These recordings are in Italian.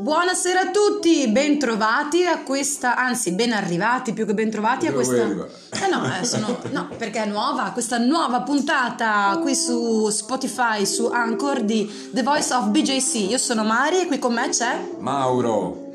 Buonasera a tutti, bentrovati a questa, anzi ben arrivati più che bentrovati a questa... Eh no, eh, sono, no, perché è nuova, questa nuova puntata qui su Spotify, su Anchor di The Voice of BJC. Io sono Mari e qui con me c'è... Mauro,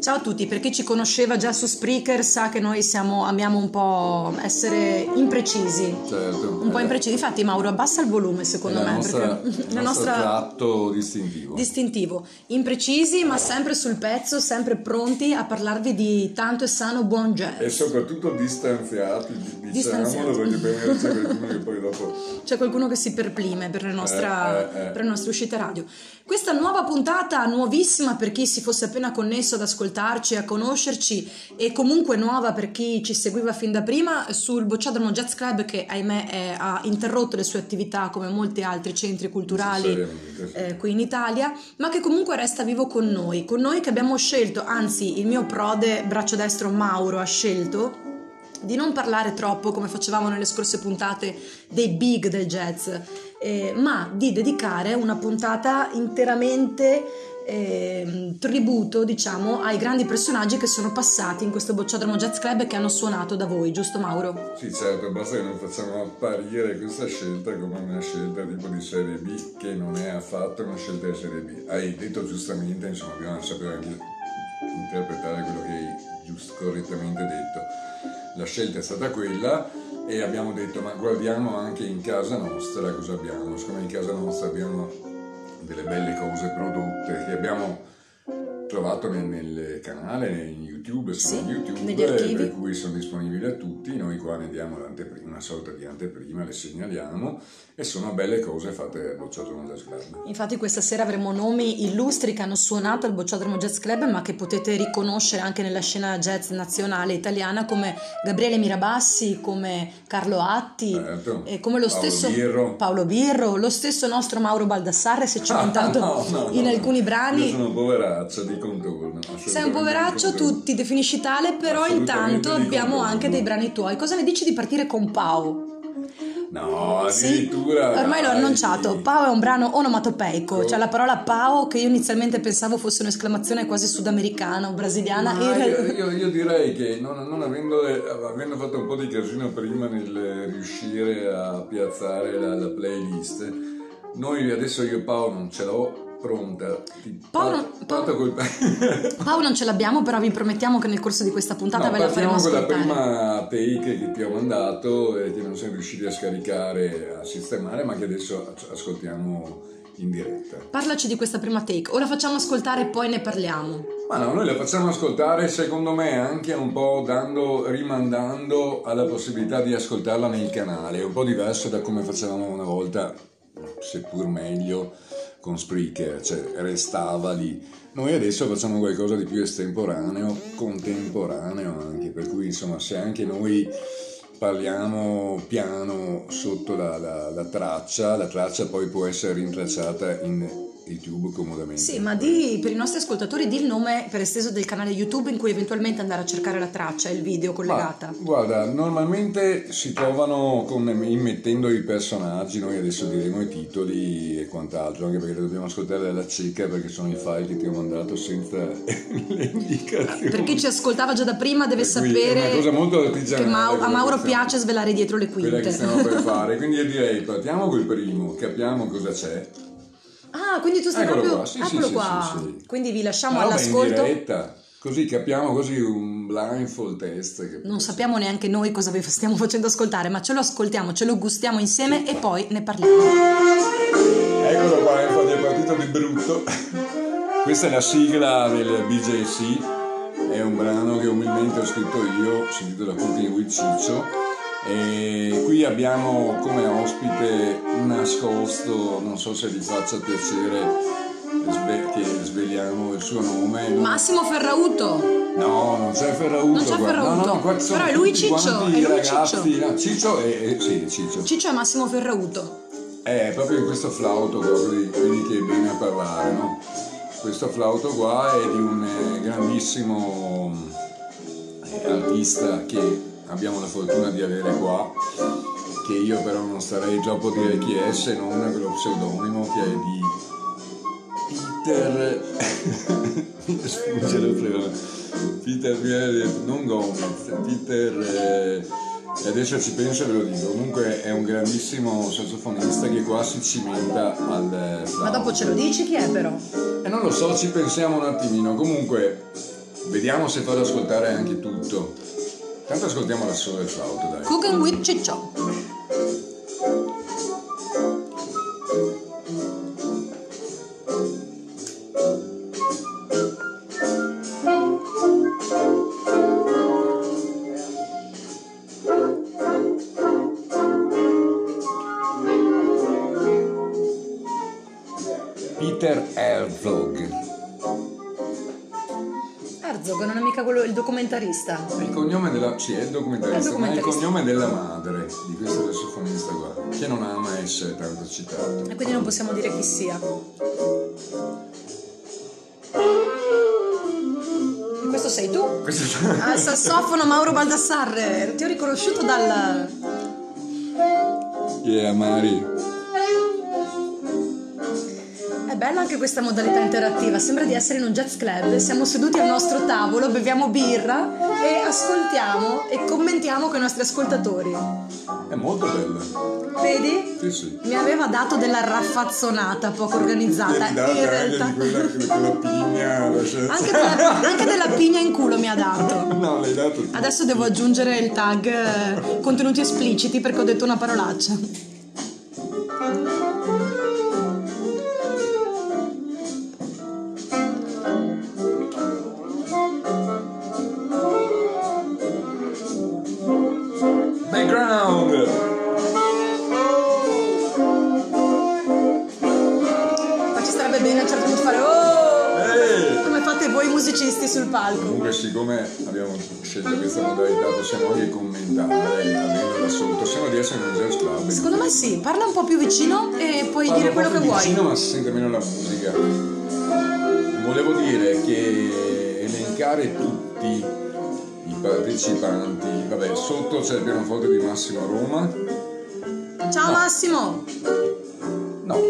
Ciao a tutti, per chi ci conosceva già su Spreaker sa che noi siamo, amiamo un po' essere imprecisi. certo. Un po' imprecisi, infatti Mauro abbassa il volume secondo me nostra, perché il nostro tratto distintivo. distintivo, imprecisi ma sempre sul pezzo, sempre pronti a parlarvi di tanto e sano buon jazz. e soprattutto distanziati, diciamolo, Distanziati. perché prima c'è qualcuno che poi dopo... C'è qualcuno che si perplime per nostra- Eh, eh, eh. per le nostre uscite radio. Questa nuova puntata, nuovissima per chi si fosse appena connesso ad ascoltarci, a conoscerci e comunque nuova per chi ci seguiva fin da prima sul Bocciadromo Jazz Club che ahimè è- ha interrotto le sue attività come molti altri centri culturali eh, qui in Italia, ma che comunque resta vivo con noi, con noi che abbiamo scelto, anzi il mio prode braccio destro Mauro ha scelto di non parlare troppo come facevamo nelle scorse puntate dei big del jazz, eh, ma di dedicare una puntata interamente ehm, tributo, diciamo, ai grandi personaggi che sono passati in questo Bocciadromo Jazz Club e che hanno suonato da voi, giusto Mauro? Sì, certo, basta che non facciamo apparire questa scelta come una scelta tipo di serie B, che non è affatto una scelta di serie B. Hai detto giustamente, insomma, bisogna sapere anche interpretare quello che hai giusto, correttamente detto. La scelta è stata quella e abbiamo detto, ma guardiamo anche in casa nostra cosa abbiamo. Siccome in casa nostra abbiamo delle belle cose prodotte che abbiamo trovato nel, nel canale, in YouTube, sono Sì, YouTube, per cui sono disponibili a tutti, noi qua ne diamo una sorta di anteprima, le segnaliamo e sono belle cose fatte a Bocciato Jazz Club. Infatti questa sera avremo nomi illustri che hanno suonato al Bocciodromo Jazz Club ma che potete riconoscere anche nella scena jazz nazionale italiana come Gabriele Mirabassi, come Carlo Atti Certo. e come lo Paolo stesso Birro. Paolo Birro, lo stesso nostro Mauro Baldassarre è cimentato No, no, in no. alcuni brani. Io sono poveraccio di contorno. Sei un poveraccio, tu ti definisci tale, però intanto abbiamo anche dei brani tuoi. Cosa ne dici di partire con Pau? No, Sì, addirittura... ormai l'ho annunciato. Pau è un brano onomatopeico, Oh. cioè la parola Pau che io inizialmente pensavo fosse un'esclamazione quasi sudamericana o brasiliana. In io, io- io direi che non, non avendo, avendo fatto un po' di casino prima nel riuscire a piazzare la, la playlist, noi adesso io Paolo non ce l'ho pronta. Ti Paolo- parto col- Pau non ce l'abbiamo, però vi promettiamo che nel corso di questa puntata No, ve la faremo partiamo con la ascoltare. prima take che ti ho mandato e che non siamo riusciti a scaricare, a sistemare, ma che adesso ascoltiamo in diretta. Parlaci di questa prima take, o la facciamo ascoltare e poi ne parliamo. Ma no, noi la facciamo ascoltare secondo me anche un po' dando, rimandando alla possibilità di ascoltarla nel canale, è un po' diverso da come facevamo una volta, seppur meglio, con Spreaker, cioè restava lì. Noi adesso facciamo qualcosa di più estemporaneo, contemporaneo anche, per cui insomma se anche noi parliamo piano sotto la, la- la traccia, la traccia poi può essere rintracciata in YouTube comodamente. Sì, ma di, per i nostri ascoltatori di il nome per esteso del canale YouTube in cui eventualmente andare a cercare la traccia il video collegata. Ma, guarda, normalmente si trovano con, immettendo i personaggi, noi adesso diremo i titoli e quant'altro, anche perché dobbiamo ascoltare alla cieca perché sono i file che ti ho mandato senza le indicazioni. Per chi ci ascoltava già da prima deve sapere una cosa molto che. Mau- a Mauro stiamo- piace svelare dietro le Quella che quinte. stiamo per fare, quindi io direi partiamo col primo, capiamo cosa c'è. Ah, quindi tu stai Eccolo proprio... qua, sì, Eccolo sì, qua. sì. Quindi vi lasciamo No, all'ascolto. così capiamo così un blindfold test. Non sappiamo neanche noi cosa vi stiamo facendo ascoltare, ma ce lo ascoltiamo, ce lo gustiamo insieme e poi ne parliamo. Eccolo qua, infatti è partito di brutto. Questa è la sigla del BJC, è un brano che umilmente ho scritto io, si intitola Cooking with Ciccio. E qui abbiamo come ospite nascosto, non so se vi faccia piacere che sveliamo il suo nome. non- Massimo Ferrauto. No, non c'è Ferrauto. Non c'è. Ferrauto. No, no, Però è lui Ciccio, è lui ragazzi. Ciccio. No, Ciccio è, sì, Ciccio. Ciccio è Massimo Ferrauto. È proprio in questo flauto qua, vedi che è bene a parlare, no? Questo flauto qua è di un eh, grandissimo eh, artista che abbiamo la fortuna di avere qua, che io però non starei troppo a dire chi è se non quello pseudonimo che è di Peter mi sfugge la prima Peter non Gomez Peter eh, e adesso ci penso e ve lo dico comunque è un grandissimo sassofonista che qua si cimenta al flauto. ma dopo ce lo dici chi è però? e non lo so ci pensiamo un attimino comunque vediamo se farlo ascoltare anche tutto tanto ascoltiamo la sola del flauto dai. Cooking with Ciccio documentarista il cognome della, sì, è il documentarista, ma è il cognome della madre di questo sassofonista qua, che non ama essere tanto citato. e quindi non possiamo dire chi sia e questo sei tu? Questo Al sassofono Mauro Baldassarre ti ho riconosciuto dal Yeah, Mari. È bella anche questa modalità interattiva, sembra di essere in un jazz club, siamo seduti al nostro tavolo, beviamo birra e ascoltiamo e commentiamo con i nostri ascoltatori. È molto bella. Vedi? Sì, sì. Mi aveva dato della raffazzonata poco organizzata. Dà in anche realtà... di quella, quella pigna. lascia- Anche della, anche della pigna in culo mi ha dato. No, l'hai dato tu. Adesso devo aggiungere il tag eh, contenuti espliciti perché ho detto una parolaccia. A un certo punto fare oh! Ehi! Come fate voi musicisti sul palco? Comunque, siccome abbiamo scelto questa modalità, possiamo anche commentare, avendola sotto. Sembra di essere un jazz club. Secondo me sì, parla un po' più vicino e puoi Parlo dire quello che vuoi. vicino, ma si sente meno la musica. Volevo dire che elencare tutti i partecipanti, vabbè, sotto c'è il pianoforte di Massimo a Roma. Ciao No. Massimo! No,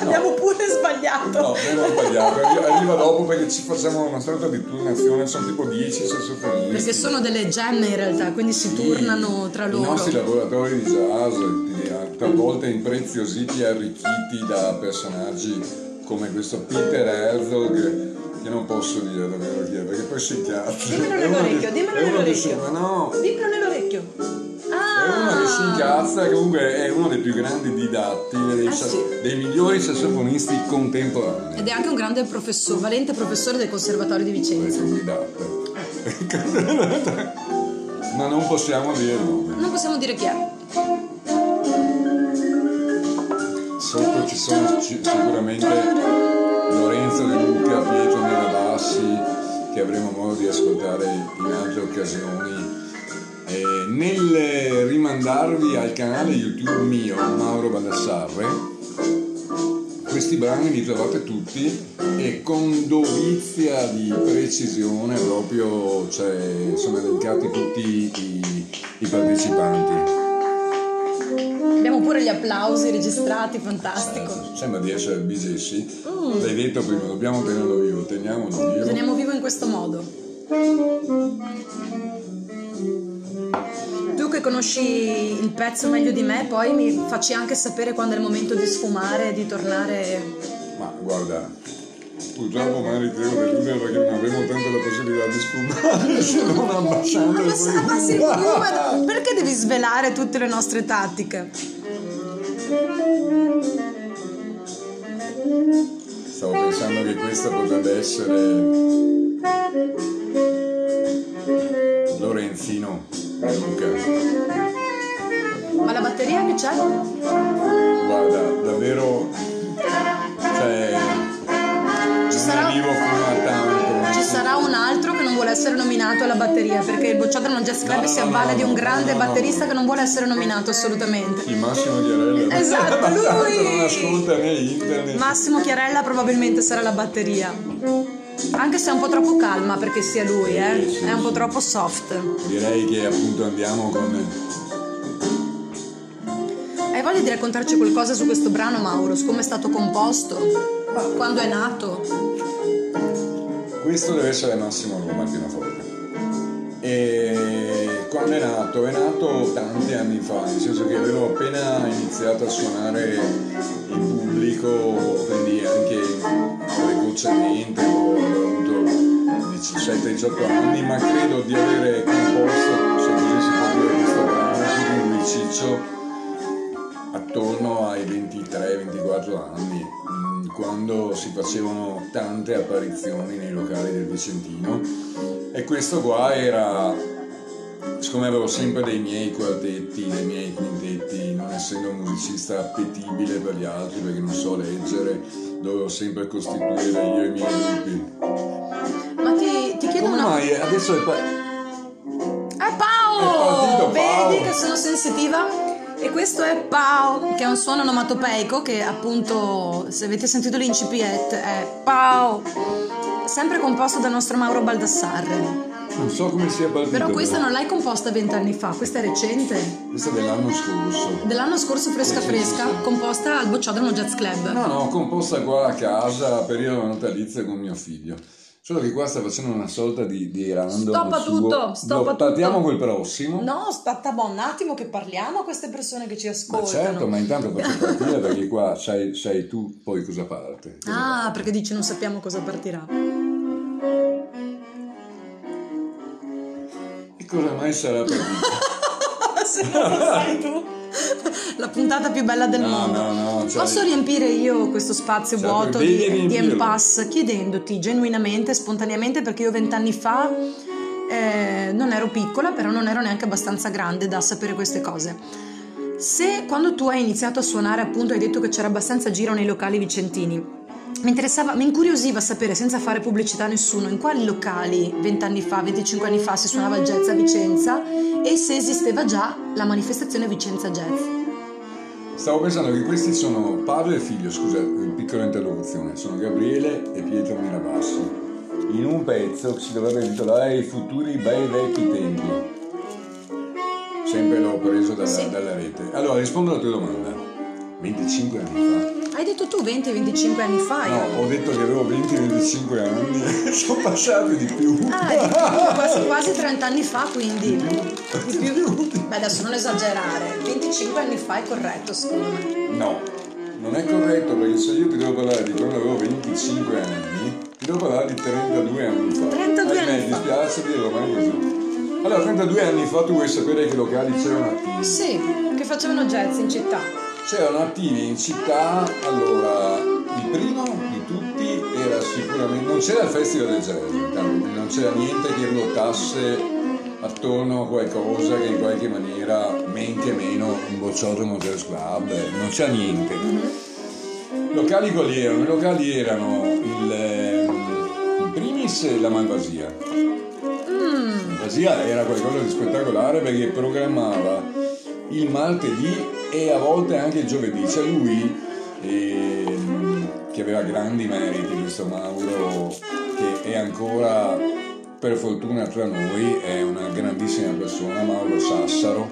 Abbiamo pure sbagliato. no, abbiamo sbagliato. Arri- Arriva dopo perché ci facciamo una sorta di turnazione, sono tipo 10 sassofonisti. Perché sono delle gemme in realtà, quindi si turnano tra I loro. nostri laboratori di jazz, eh, talvolta impreziositi e arricchiti da personaggi come questo Peter Herzog, che non posso dire davvero chi è, perché poi si incazza. Dimmelo nell'orecchio, dimmelo nell'orecchio. si- Ma no, Dimmelo nell'orecchio. È uno che si incazza, comunque è uno dei più grandi didatti, dei, sa- sì. dei migliori sassofonisti contemporanei. Ed è anche un grande professore, valente professore del Conservatorio di Vicenza. Didatta. Ma non possiamo nome. Non possiamo dire chi è. Sotto ci sono sicuramente Lorenzo De Luca, Pietro Meravassi, che avremo modo di ascoltare in altre occasioni. Nel rimandarvi al canale YouTube mio, Mauro Baldassarre, questi brani li trovate tutti e con dovizia di precisione proprio cioè, sono elencati tutti i, i partecipanti. Abbiamo pure gli applausi registrati, fantastico. Sembra di essere BJC. L'hai detto prima, dobbiamo tenerlo vivo, teniamolo Lo vivo. teniamo vivo in questo modo. Tu che conosci il pezzo meglio di me, poi mi facci anche sapere quando è il momento di sfumare, di tornare. Ma guarda, purtroppo magari devo deludere perché non avremo tanto la possibilità di sfumare se non abbassando il numero! Perché devi svelare tutte le nostre tattiche? Stavo pensando che questa potrebbe essere Lorenzino Luca. Ma la batteria che c'è? Guarda, davvero, cioè, Ci non sarà- arrivo fino a tanto. Ci sarà un altro che non vuole essere nominato alla batteria perché il Bocciato non Jazz Club No, si avvale no, di un grande no, batterista che non vuole essere nominato assolutamente. Il Massimo Chiarella. Esatto, lui! non ascolta né internet. Massimo Chiarella probabilmente sarà la batteria. Anche se è un po' troppo calma perché sia lui, eh? Sì, sì, È un po' troppo soft. Direi che appunto andiamo con Hai voglia di raccontarci qualcosa su questo brano, Mauro? Su come è stato composto? Quando è nato? Questo deve essere Massimo Roma il pianoforte. E quando è nato? È nato tanti anni fa, nel senso che avevo appena iniziato a suonare in pubblico, quindi anche precocemente, ho avuto 17-18 anni, ma credo di avere composto, se così si può dire, questo brano su di Ciccio attorno ai 23-24 anni, mm, quando si facevano tante apparizioni nei locali del Vicentino. E questo qua era, siccome avevo sempre dei miei quartetti, dei miei quintetti, non essendo un musicista appetibile per gli altri perché non so leggere, dovevo sempre costituire io i miei gruppi. Ma ti, ti chiedo Come una... mai adesso è... Pa- È Pao! È partito Pao! Vedi che sono sensitiva? E questo è Pao, che è un suono onomatopeico che appunto, se avete sentito l'incipiet, è Pao, sempre composto dal nostro Mauro Baldassarre. Non so come sia partito. Però questa però. non l'hai composta vent'anni fa, questa è recente, Questa è dell'anno scorso. dell'anno scorso fresca fresca, composta al Bocciodromo Jazz Club. No, no, composta qua a casa, periodo natalizio con mio figlio. Solo che qua sta facendo una sorta di, di random Stoppa suo. tutto, stoppa Lo partiamo tutto. col prossimo. No, aspetta un attimo che parliamo a queste persone che ci Ma ascoltano. certo, ma intanto faccio partire perché qua sai, sai tu poi cosa parte. Cosa Ah, perché dici non sappiamo cosa partirà. Cosa mai sarà partito? Se non lo sai tu. La puntata più bella del No, mondo. no, no, cioè- Posso riempire io questo spazio Cioè, vuoto di, di impasse chiedendoti genuinamente, spontaneamente, perché io vent'anni fa eh, non ero piccola, però non ero neanche abbastanza grande da sapere queste cose. Se quando tu hai iniziato a suonare, appunto, hai detto che c'era abbastanza giro nei locali vicentini, mi interessava, mi incuriosiva sapere, senza fare pubblicità a nessuno, in quali locali vent'anni fa, 25 anni fa si suonava il jazz a Vicenza e se esisteva già la manifestazione Vicenza Jazz. Stavo pensando che questi sono padre e figlio, scusa, piccola interlocuzione, sono Gabriele e Pietro Mirabassi. In un pezzo che si dovrebbe intitolare I futuri bei vecchi tempi. Sempre l'ho preso dalla, Sì. dalla rete. Allora, rispondo alla tua domanda. 25 anni Hai detto tu 20-25 anni fa? fa. No, ho detto che avevo 20-25 anni, sono passati di più. Ah, di più, quasi, quasi 30 anni fa quindi. Di più. Beh, adesso non esagerare, 25 anni fa è corretto secondo me. No, non è corretto perché se io ti devo parlare di quando avevo 25 anni, ti devo parlare di 32 anni fa. 32 Ahimè, anni fa. Mi dispiace dirlo, ma è così. Allora, 32 anni fa tu vuoi sapere che locali c'erano attivi? Sì, che facevano jazz in città. C'erano attivi in città, allora, il primo di tutti era sicuramente, non c'era il Festival del Jazz, non c'era niente che ruotasse attorno a qualcosa che in qualche maniera, men che meno, un bocciodromo jazz club, eh, non c'era niente. Locali quali erano? I locali erano il, ehm, in primis la Malvasia. Malvasia era qualcosa di spettacolare perché programmava il martedì e a volte anche il giovedì. C'è lui ehm, che aveva grandi meriti, questo Mauro, che è ancora per fortuna tra noi, è una grandissima persona, Mauro Sassaro,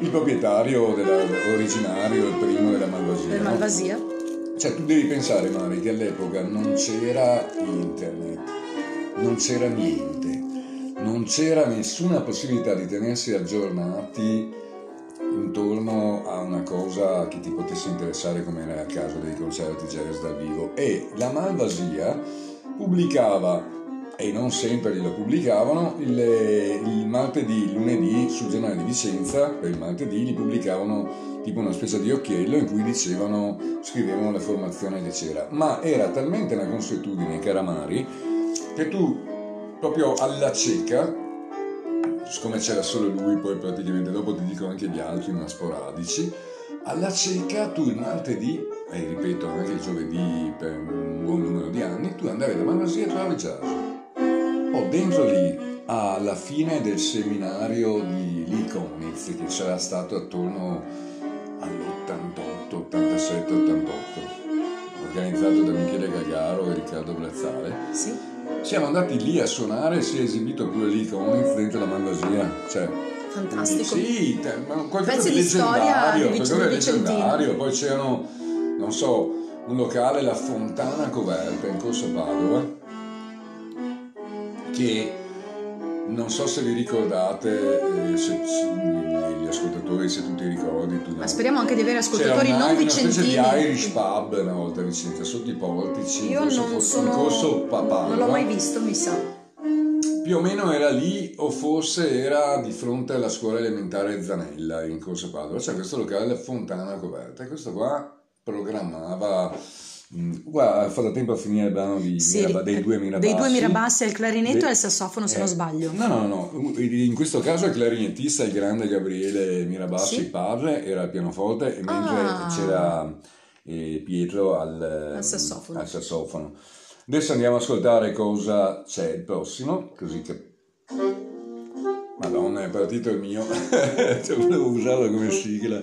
il proprietario della, originario, il primo della Malvasia. No? Malvasia. Cioè tu devi pensare Mari che all'epoca non c'era internet, non c'era niente, non c'era nessuna possibilità di tenersi aggiornati intorno a una cosa che ti potesse interessare come era il caso dei concerti jazz dal vivo. E la Malvasia pubblicava e non sempre glielo pubblicavano il, il martedì, lunedì sul giornale di Vicenza per il martedì li pubblicavano tipo una specie di occhiello in cui dicevano scrivevano la formazione che c'era ma era talmente una consuetudine cara Mari che tu proprio alla cieca siccome c'era solo lui, poi praticamente dopo ti dico anche gli altri, ma sporadici, alla cieca tu il martedì, e ripeto anche il giovedì per un buon numero di anni, tu andavi da Malvasia e trovavi jazz. O dentro lì, alla fine del seminario di Lee Konitz, che c'era stato attorno all'88, 87, 88, organizzato da Michele Gagaro e Riccardo Brazzale, Sì. Siamo andati lì a suonare, si è esibito pure lì con Onitz dentro la Malvasia, cioè fantastico. Sì, te- ma qualcosa Pezzi di leggendario, di qualcosa di leggendario. Poi c'erano, non so, un locale, la Fontana Coverta in Corso Padova, che non so se vi ricordate, eh, se, gli ascoltatori, se tu ti ricordi, tu no. Ma speriamo anche di avere C'era ascoltatori una, non una specie di vicentini. Irish pub una volta a Vicenza, sotto i portici, Io non in sono. corso Papalva. non l'ho mai visto, mi sa. Più o meno era lì o forse era di fronte alla scuola elementare Zanella in Corso Padova. C'è questo locale, la Fontana Coverta, e questo qua programmava... mh, Qua fa da tempo a finire il brano di Sì, Miraba- dei due Mirabassi. dei due Mirabassi al clarinetto De- e al sassofono, se eh, non sbaglio. No, no, no. In questo caso il clarinettista, il grande Gabriele Mirabassi, Sì? padre, era al pianoforte, e mentre Ah. c'era eh, Pietro al, Al sassofono. al sassofono. Adesso andiamo ad ascoltare cosa c'è il prossimo, così che... Madonna, è partito il mio, Cioè, volevo usarlo come sigla.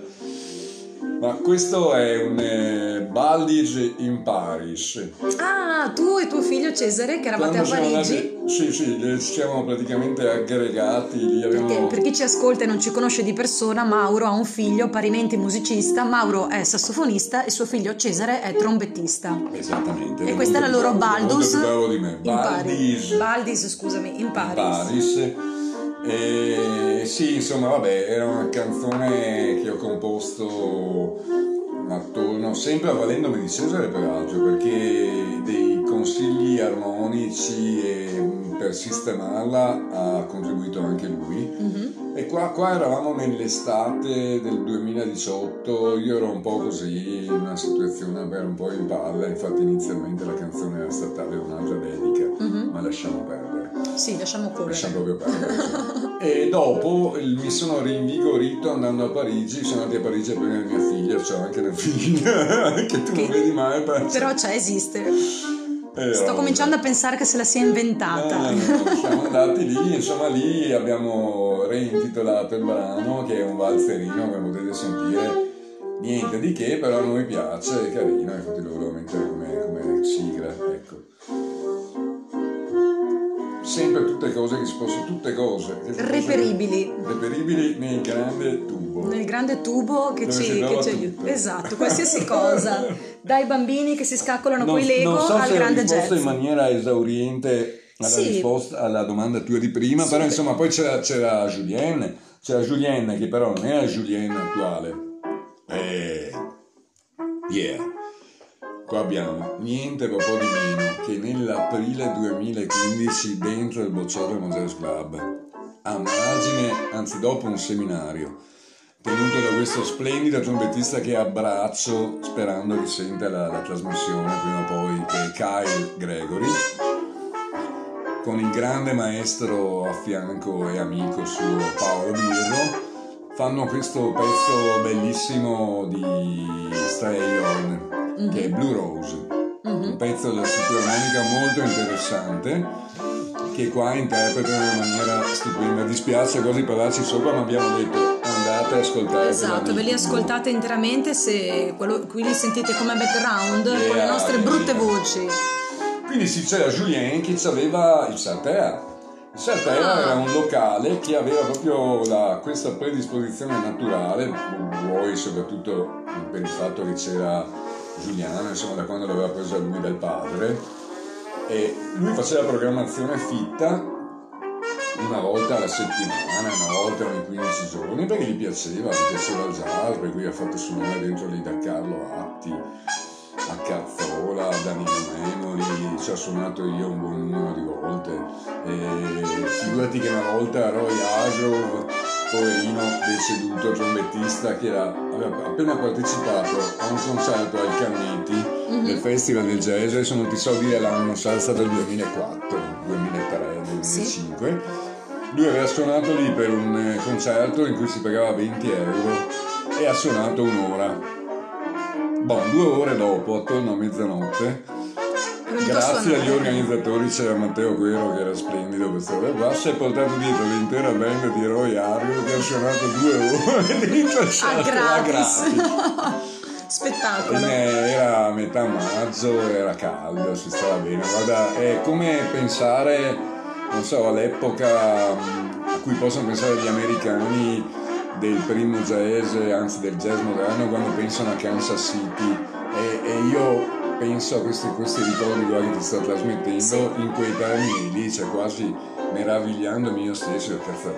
Ma questo è un eh, Baldige in Paris. Ah, tu e tuo figlio Cesare che eravate a Quando siamo Parigi. andati- sì, sì, ci siamo praticamente aggregati lì. Perché Abbiamo... per chi ci ascolta e non ci conosce di persona, Mauro ha un figlio, parimenti musicista, Mauro è sassofonista e suo figlio Cesare è trombettista. Esattamente. E questa è la loro Baldus molto più bravo di me. Baldis. Baldis, scusami, in Paris. Paris. E sì, insomma, vabbè, era una canzone che ho composto attorno, sempre avvalendomi di Cesare peraltro, perché dei consigli armonici e per sistemarla ha contribuito anche lui. Mhm. E qua, qua eravamo nell'estate del 2018, io ero un po' così, in una situazione un po' in palla, infatti inizialmente la canzone era stata un'altra dedica, Mhm. ma lasciamo perdere. Sì, lasciamo correre. Lasciamo proprio perdere. e dopo eh, mi sono rinvigorito andando a Parigi, sono andati a Parigi a prendere mia figlia, c'ho anche una figlia che tu non Che- vedi mai. perché- Però c'è, esiste. Eh, Sto cominciando a pensare che se la sia inventata. No, siamo andati lì, insomma lì abbiamo reintitolato il brano che è un valzerino come potete sentire, niente di che, però a noi piace, è carino, infatti lo volevo mettere come, come sigla, ecco. Sempre tutte cose che si possono, tutte cose Reperibili. reperibili nel grande tubo. Nel grande tubo che Dove ci, che aiuta. Esatto, qualsiasi cosa. Dai bambini che si scaccolano Non, coi Lego so al grande jazz. in maniera esauriente alla Sì. risposta alla domanda tua di prima, però insomma poi c'era, c'era Julienne, c'era Julienne che però non è la Julienne attuale. Eh, yeah. Qua abbiamo niente po' di meno che nell'aprile 2015 dentro il Bocciolo Moses Club, a margine, anzi dopo un seminario, tenuto da questo splendido trombettista che abbraccio sperando che senta la, la trasmissione prima o poi, che è Kyle Gregory, con il grande maestro a fianco e amico suo Paolo Birro, fanno questo pezzo bellissimo di Strayon, che è Blue Rose, un pezzo della armonica molto interessante che qua interpretano in maniera stupenda. Dispiace quasi parlarci sopra, ma abbiamo detto andate a ascoltare. Esatto, ve li ascoltate interamente se quello, qui li sentite come background con le Yeah, nostre yeah, brutte yeah. voci. Quindi sì, c'era Julien che aveva il Sartea. Il Sartea Ah. era un locale che aveva proprio la- questa predisposizione naturale, vuoi soprattutto per il fatto che c'era Giuliano, insomma da quando l'aveva presa lui dal padre, e lui faceva programmazione fitta una volta alla settimana, una volta ogni 15 giorni, perché gli piaceva, gli piaceva il jazz, per cui ha fatto suonare dentro lì da Carlo Atti a Cazzola, a Danilo Memoli, ci ho suonato io un buon numero di volte. E figurati che una volta Roy Hargrove, poverino deceduto trombettista che era- aveva appena partecipato a un concerto ai Cannetti del Festival del Jazz, adesso non ti so dire l'anno, sarà stato il 2004, 2003, 2005. Lui aveva suonato lì per un eh, concerto in cui si pagava 20 euro e ha suonato un'ora. Boh, due ore dopo, attorno a mezzanotte, grazie agli organizzatori c'era Matteo Quero che era splendido questa roba qua, si è portato dietro l'intera band di Roy Hargrove che ha suonato due ore Ah, show, gratis. Spettacolo. Eh, Era a metà maggio, era caldo, si stava bene. Guarda, è come pensare, non so, all'epoca, mh, a cui possono pensare gli americani del primo jazz, anzi del jazz moderno, quando pensano a Kansas City. E, e io penso a questi, questi ricordi che ti sto trasmettendo in quei termini lì, cioè quasi meravigliandomi io stesso, cazzo,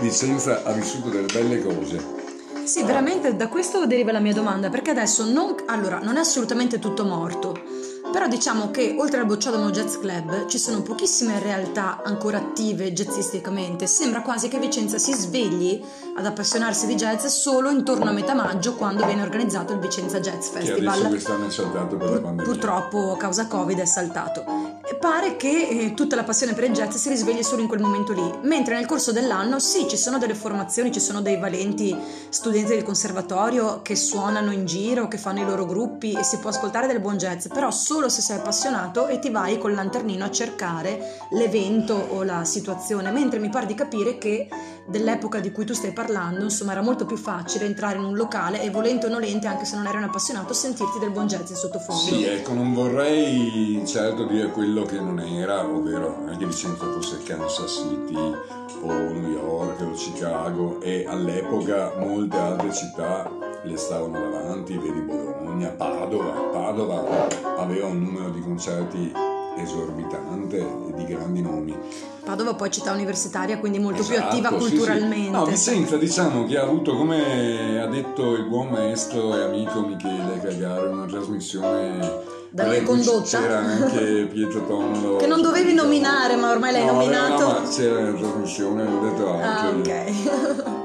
Vicenza ha vissuto delle belle cose. Sì, veramente da questo deriva la mia domanda, perché adesso non, allora, non è assolutamente tutto morto però diciamo che oltre al Bocciodromo Jazz Club ci sono pochissime realtà ancora attive jazzisticamente. Sembra quasi che Vicenza si svegli ad appassionarsi di jazz solo intorno a metà maggio quando viene organizzato il Vicenza Jazz Festival. Che quest'anno è saltato per la pandemia. Purtroppo a causa Covid è saltato. E pare che eh, tutta la passione per il jazz si risvegli solo in quel momento lì. Mentre nel corso dell'anno sì, ci sono delle formazioni, ci sono dei valenti studenti del conservatorio che suonano in giro, che fanno i loro gruppi e si può ascoltare del buon jazz, però solo solo se sei appassionato e ti vai col lanternino a cercare l'evento o la situazione, mentre mi pare di capire che dell'epoca di cui tu stai parlando, insomma, era molto più facile entrare in un locale e volente o nolente, anche se non eri un appassionato, sentirti del buon jazz in sottofondo. Sì, ecco, non vorrei certo dire quello che non era, ovvero che Vicenza fosse Kansas City o New York o Chicago e all'epoca molte altre città le stavano davanti, vedi Bologna, Padova, Padova aveva un numero di concerti esorbitante e di grandi nomi. Padova poi città universitaria, quindi molto esatto, più attiva sì, culturalmente. Sì. No, Vicenza diciamo che ha avuto, come ha detto il buon maestro e amico Michele Cagare, una trasmissione da me condotta. c'era anche Pietro Tondo. Che non dovevi nominare ma ormai l'hai no, nominato no, ma c'era la trasmissione ho detto anche ah, ok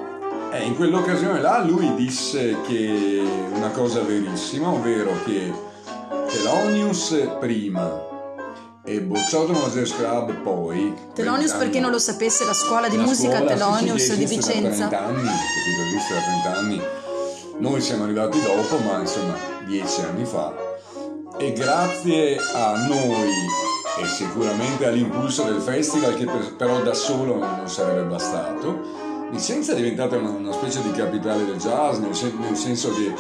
Eh, in quell'occasione là lui disse che una cosa verissima, ovvero che Telonius prima e Bozzotto Jazz Club poi Telonius per chi non lo sapesse la scuola di musica scuola, Telonius sì, sì, di Vicenza da 30 anni capito? Esiste da 30 anni noi siamo arrivati dopo ma insomma 10 anni fa. E grazie a noi e sicuramente all'impulso del festival che per, però da solo non sarebbe bastato Vicenza è diventata una, una, specie di capitale del jazz, nel, sen- nel, senso che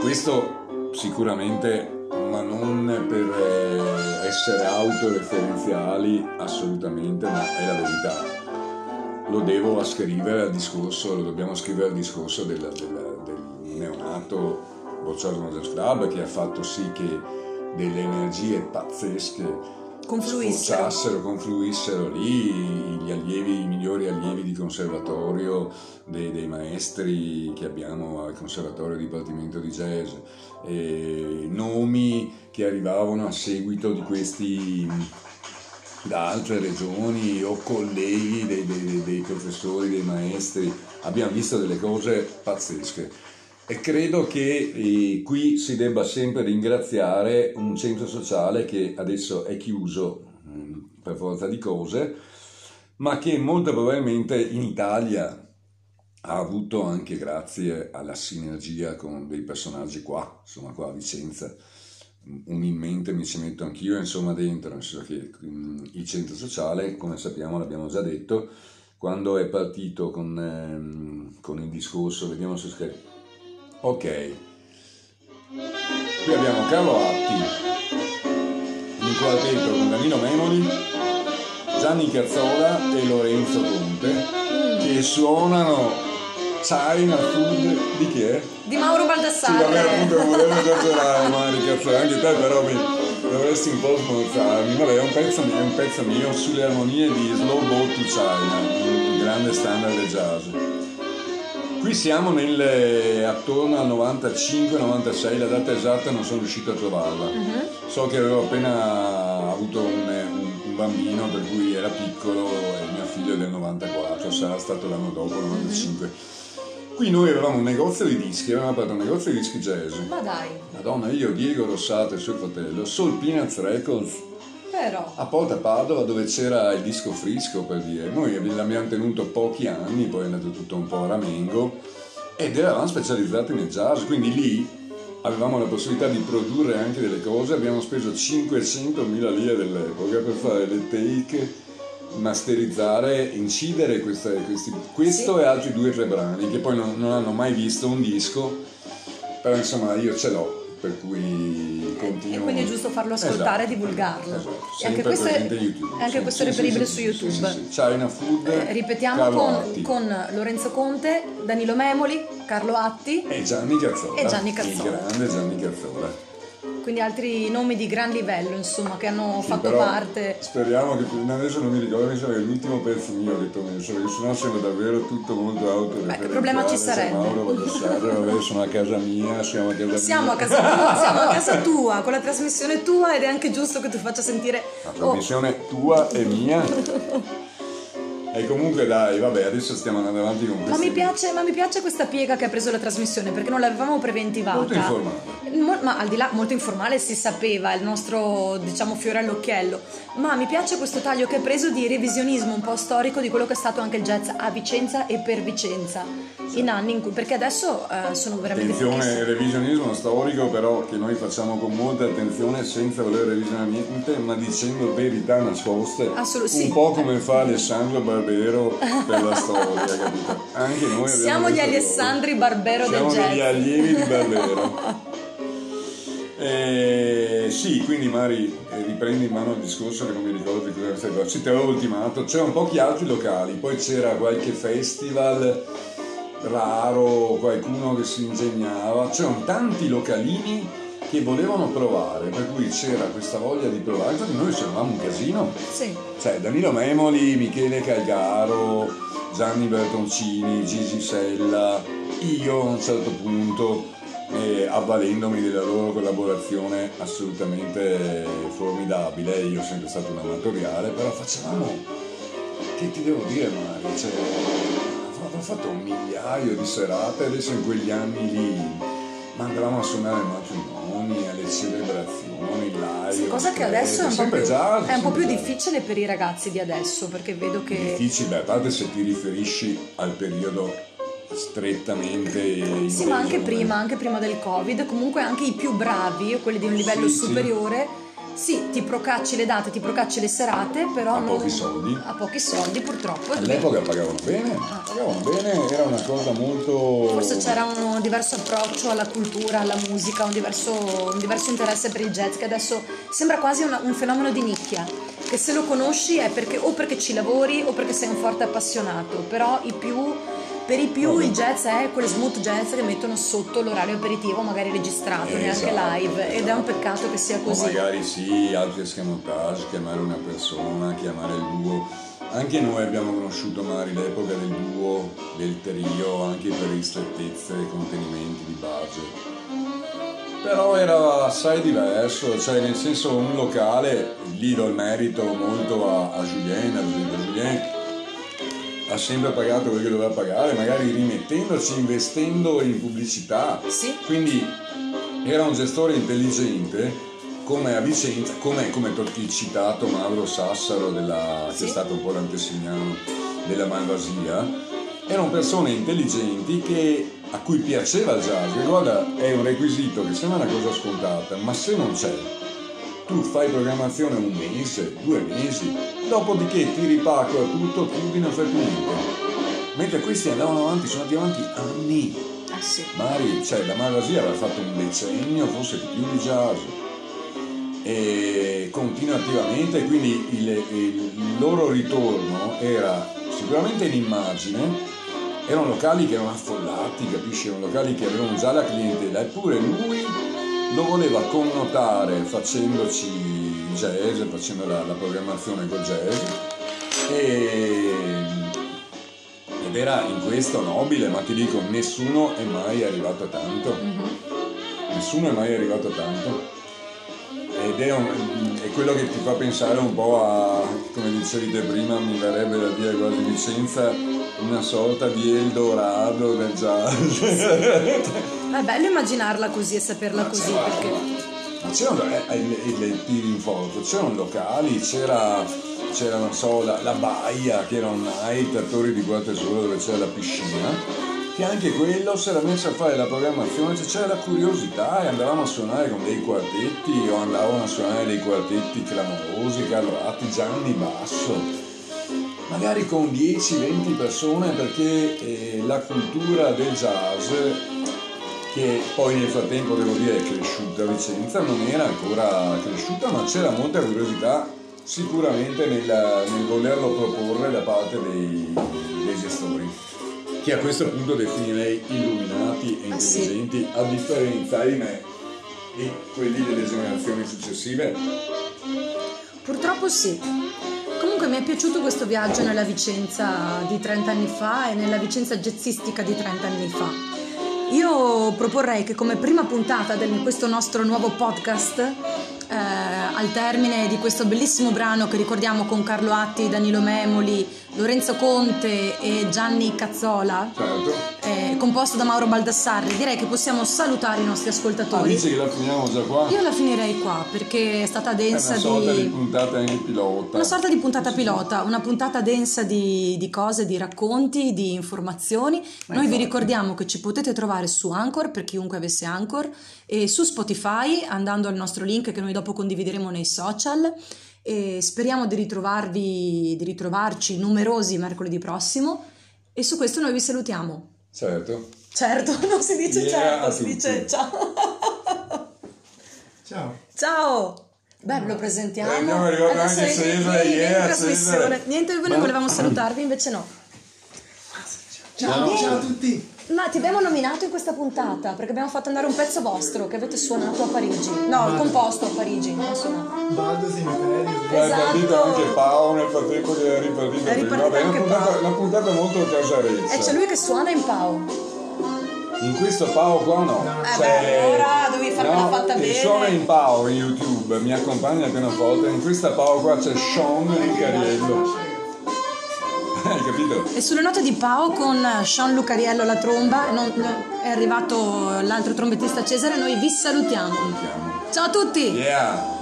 questo sicuramente, ma non per eh, essere autoreferenziali assolutamente, ma è la verità. Lo devo ascrivere al discorso, lo dobbiamo scrivere al discorso del, del, del neonato Bocciato Jazz Club che ha fatto sì che delle energie pazzesche confluissero. confluissero lì gli allievi, i migliori allievi di conservatorio, dei, dei maestri che abbiamo al conservatorio di Dipartimento di Jazz, nomi che arrivavano a seguito di questi da altre regioni o colleghi dei, dei, dei professori, dei maestri, abbiamo visto delle cose pazzesche. E credo che eh, qui si debba sempre ringraziare un centro sociale che adesso è chiuso mm, per forza di cose, ma che molto probabilmente in Italia ha avuto anche grazie alla sinergia con dei personaggi qua, insomma qua a Vicenza. Umilmente mi ci metto anch'io insomma dentro, nel senso che mm, il centro sociale, come sappiamo, l'abbiamo già detto, quando è partito con, ehm, con il discorso, vediamo se scherzo Ok. Qui abbiamo Carlo Atti, in quartetto con Danilo Memoli, Gianni Cazzola e Lorenzo Conte, che suonano China Food di chi è? Di Mauro Baldassare. Sì, vabbè, appunto, non volevo esagerare, ma di cazzo, anche te però mi dovresti un po' smorzarmi. Vabbè, è un pezzo, è un pezzo mio sulle armonie di Slow Boat to China, un grande standard del jazz. Qui siamo nel, eh, attorno al 95-96, la data esatta non sono riuscito a trovarla. Uh-huh. So che avevo appena avuto un, un, un, bambino per cui era piccolo e mio figlio è del 94, sarà stato l'anno dopo, il 95. Uh-huh. Qui noi avevamo un negozio di dischi, avevamo aperto un negozio di dischi jazz. Ma dai! Madonna, io, Diego Rossato e suo fratello, Soul Peanuts Records però. A Porta Padova dove c'era il disco frisco per dire, noi l'abbiamo tenuto pochi anni, poi è andato tutto un po' a ramengo ed eravamo specializzati nel jazz, quindi lì avevamo la possibilità di produrre anche delle cose, abbiamo speso 500.000 lire dell'epoca per fare le take, masterizzare, incidere queste, questi, questo sì. e altri due o tre brani che poi non, non hanno mai visto un disco, però insomma io ce l'ho per cui con continuo. E quindi è giusto farlo ascoltare Esatto. e divulgarlo. Esatto. E anche questo è, YouTube. anche Sì, questo è sì, reperibile sì, su YouTube. Sì. China Food. Eh, ripetiamo con, con Lorenzo Conte, Danilo Memoli, Carlo Atti, E Gianni Cazzola. E Gianni Cazzola. Il grande Gianni Cazzola. Quindi altri nomi di gran livello, insomma, che hanno Sì, fatto parte. Speriamo che adesso non mi ricordo, mi sa che l'ultimo pezzo mio che ti ho messo, perché sennò sembra davvero tutto molto autoreferenziale. Beh, che problema ci sarebbe? Mauro Valdassarre, vabbè, sono a casa mia, siamo a casa Siamo mia. a casa tua, siamo a casa tua, con la trasmissione tua ed è anche giusto che tu faccia sentire... La Oh, trasmissione tua e mia. E comunque dai, vabbè, adesso stiamo andando avanti con ma questi... mi, piace, ma mi piace questa piega che ha preso la trasmissione perché non l'avevamo preventivata. Molto informale. Mo- ma al di là, molto informale si sapeva, il nostro diciamo fiore all'occhiello. Ma mi piace questo taglio che ha preso di revisionismo un po' storico di quello che è stato anche il jazz a Vicenza e per Vicenza in anni in cui, perché adesso eh, sono veramente Attenzione, pochissimi. revisionismo storico però che noi facciamo con molta attenzione senza voler revisionare niente ma dicendo verità nascoste Assolut- un sì. po' come fa Alessandro Barbero per la storia capito? anche noi Siamo gli Alessandri Barbero siamo del jazz. degli allievi di Barbero Eh, sì, quindi Mari, eh, riprendi in mano il discorso che non mi ricordo di cosa stai facendo. Sì, ti avevo ultimato, c'erano pochi altri locali, poi c'era qualche festival raro, qualcuno che si ingegnava, c'erano tanti localini che volevano provare, per cui c'era questa voglia di provare, infatti noi c'eravamo un casino, Sì. cioè Danilo Memoli, Michele Calgaro, Gianni Bertoncini, Gigi Sella, io a un certo punto, eh, avvalendomi della loro collaborazione assolutamente formidabile, io ho sempre stato un amatoriale, però facevamo, che ti devo dire Mario, cioè, abbiamo fatto un migliaio di serate, adesso in quegli anni lì mandavamo a suonare ai matrimoni, alle celebrazioni, live. Sì, cosa che adesso è un, più, jazz, è un po' più difficile per i ragazzi di adesso perché vedo che Difficile, a parte se ti riferisci al periodo strettamente Sì, ma anche prima, anche prima del Covid, comunque anche i più bravi, quelli di un livello sì. superiore, sì, ti procacci le date, ti procacci le serate, però A non- pochi soldi. A pochi soldi, purtroppo. All'epoca pagavano bene, pagavano bene, era una cosa molto... Forse c'era un diverso approccio alla cultura, alla musica, un diverso, un diverso interesse per il jazz che adesso sembra quasi una- un fenomeno di nicchia, che se lo conosci è perché, o perché ci lavori o perché sei un forte appassionato, però i più, per i più il jazz è quel smooth jazz che mettono sotto l'orario aperitivo, magari registrato, neanche Esatto, live, ed è un peccato che sia O così. magari sì, altri escamotage, chiamare una persona, chiamare il duo. Anche noi abbiamo conosciuto magari l'epoca del duo, del trio, anche per ristrettezze e contenimenti di budget. Però era assai diverso, cioè nel senso un locale, lì do il merito molto a, a Julien, ad esempio Julien ha sempre pagato quello che doveva pagare, magari rimettendoci, investendo in pubblicità. Sì. Quindi era un gestore intelligente come a Vicenza, come, come il citato Mauro Sassaro, della, che Sì. è stato un po' l'antesignano della Malvasia, erano persone intelligenti che, a cui piaceva il jazz. E guarda, è un requisito che sembra una cosa scontata, ma se non c'è, tu fai programmazione un mese, due mesi, dopodiché tiri pacco a tutto, chiudi, non fai più niente. Mentre questi andavano avanti, sono andati avanti anni. Eh sì. Mari, cioè la Malasia aveva fatto un decennio, forse più di jazz e continua attivamente, quindi il, il loro ritorno era sicuramente in immagine, erano locali che erano affollati, capisci? Erano locali che avevano già la clientela, eppure lui lo voleva connotare facendoci jazz, facendo la, la programmazione col jazz e, ed era in questo nobile, ma ti dico, nessuno è mai arrivato tanto. Nessuno è mai arrivato tanto. Ed è, un- è quello che ti fa pensare un po' a, come dicevi te prima, mi verrebbe da dire quasi Vicenza, una sorta di Eldorado del jazz. È bello immaginarla così e saperla così perché... Ma c'erano il, il, il tiri in foto, c'erano locali, c'era, c'era non so, la, la baia che era un night a Torri di Guartesolo dove c'era la piscina, che anche quello si era messo a fare la programmazione, cioè c'era la curiosità e andavamo a suonare con dei quartetti o andavano a suonare dei quartetti clamorosi, Carlo Atti, Gianni Basso, magari con 10-20 persone perché eh, la cultura del jazz che poi nel frattempo devo dire è cresciuta a Vicenza, non era ancora cresciuta, ma c'era molta curiosità sicuramente nel, nel volerlo proporre da parte dei, dei gestori, che a questo punto definirei illuminati e Ah, sì. intelligenti, a differenza di me e quelli delle generazioni successive. Purtroppo sì. Comunque mi è piaciuto questo viaggio nella Vicenza di 30 anni fa e nella Vicenza jazzistica di 30 anni fa. Io proporrei che come prima puntata di questo nostro nuovo podcast, eh, al termine di questo bellissimo brano che ricordiamo con Carlo Atti, Danilo Memoli, Lorenzo Conte e Gianni Cazzola, Certo. eh, composto da Mauro Baldassarri, direi che possiamo salutare i nostri Ah, ascoltatori. dici che la finiamo già qua? Io la finirei qua perché è stata È densa una sorta di di... puntata pilota. Una sorta di puntata pilota, una puntata densa di, di cose, di racconti, di informazioni. Ma Noi vi infatti. ricordiamo che ci potete trovare su Anchor per chiunque avesse Anchor e su Spotify andando al nostro link che noi dopo condivideremo nei social e speriamo di ritrovarvi, di ritrovarci numerosi mercoledì prossimo e su questo noi vi salutiamo. Certo. Certo, non si dice Yeah, certo, a si tutti. dice ciao. Ciao. Ciao! Beh, lo presentiamo. Eh, abbiamo arrivato Adesso anche Cesare, qui in yeah, trasmissione. Niente, noi volevamo salutarvi, invece no. Ciao, No. ciao a tutti. Ma ti abbiamo nominato in questa puntata perché abbiamo fatto andare un pezzo vostro che avete suonato a Parigi. No, Ma- composto a Parigi, non suonato. Baldo Simeterio. È Esatto. partito anche Paolo nel frattempo che è ripartito È prima. ripartito Vabbè, anche una puntata, Paolo. una puntata molto casareccia. E c'è lui che suona in Pau. In questo Pao qua no. Eh C'è- beh, allora dovevi farmela no, fatta bene. suona in Pao in YouTube, mi accompagna appena volta. In questa Pao qua c'è Sean Lucariello. Hai capito? E sulle note di Pau con Sean Lucariello alla tromba, non- non- è arrivato l'altro trombettista Cesare, noi vi salutiamo. Salutiamo. Ciao a tutti! Yeah!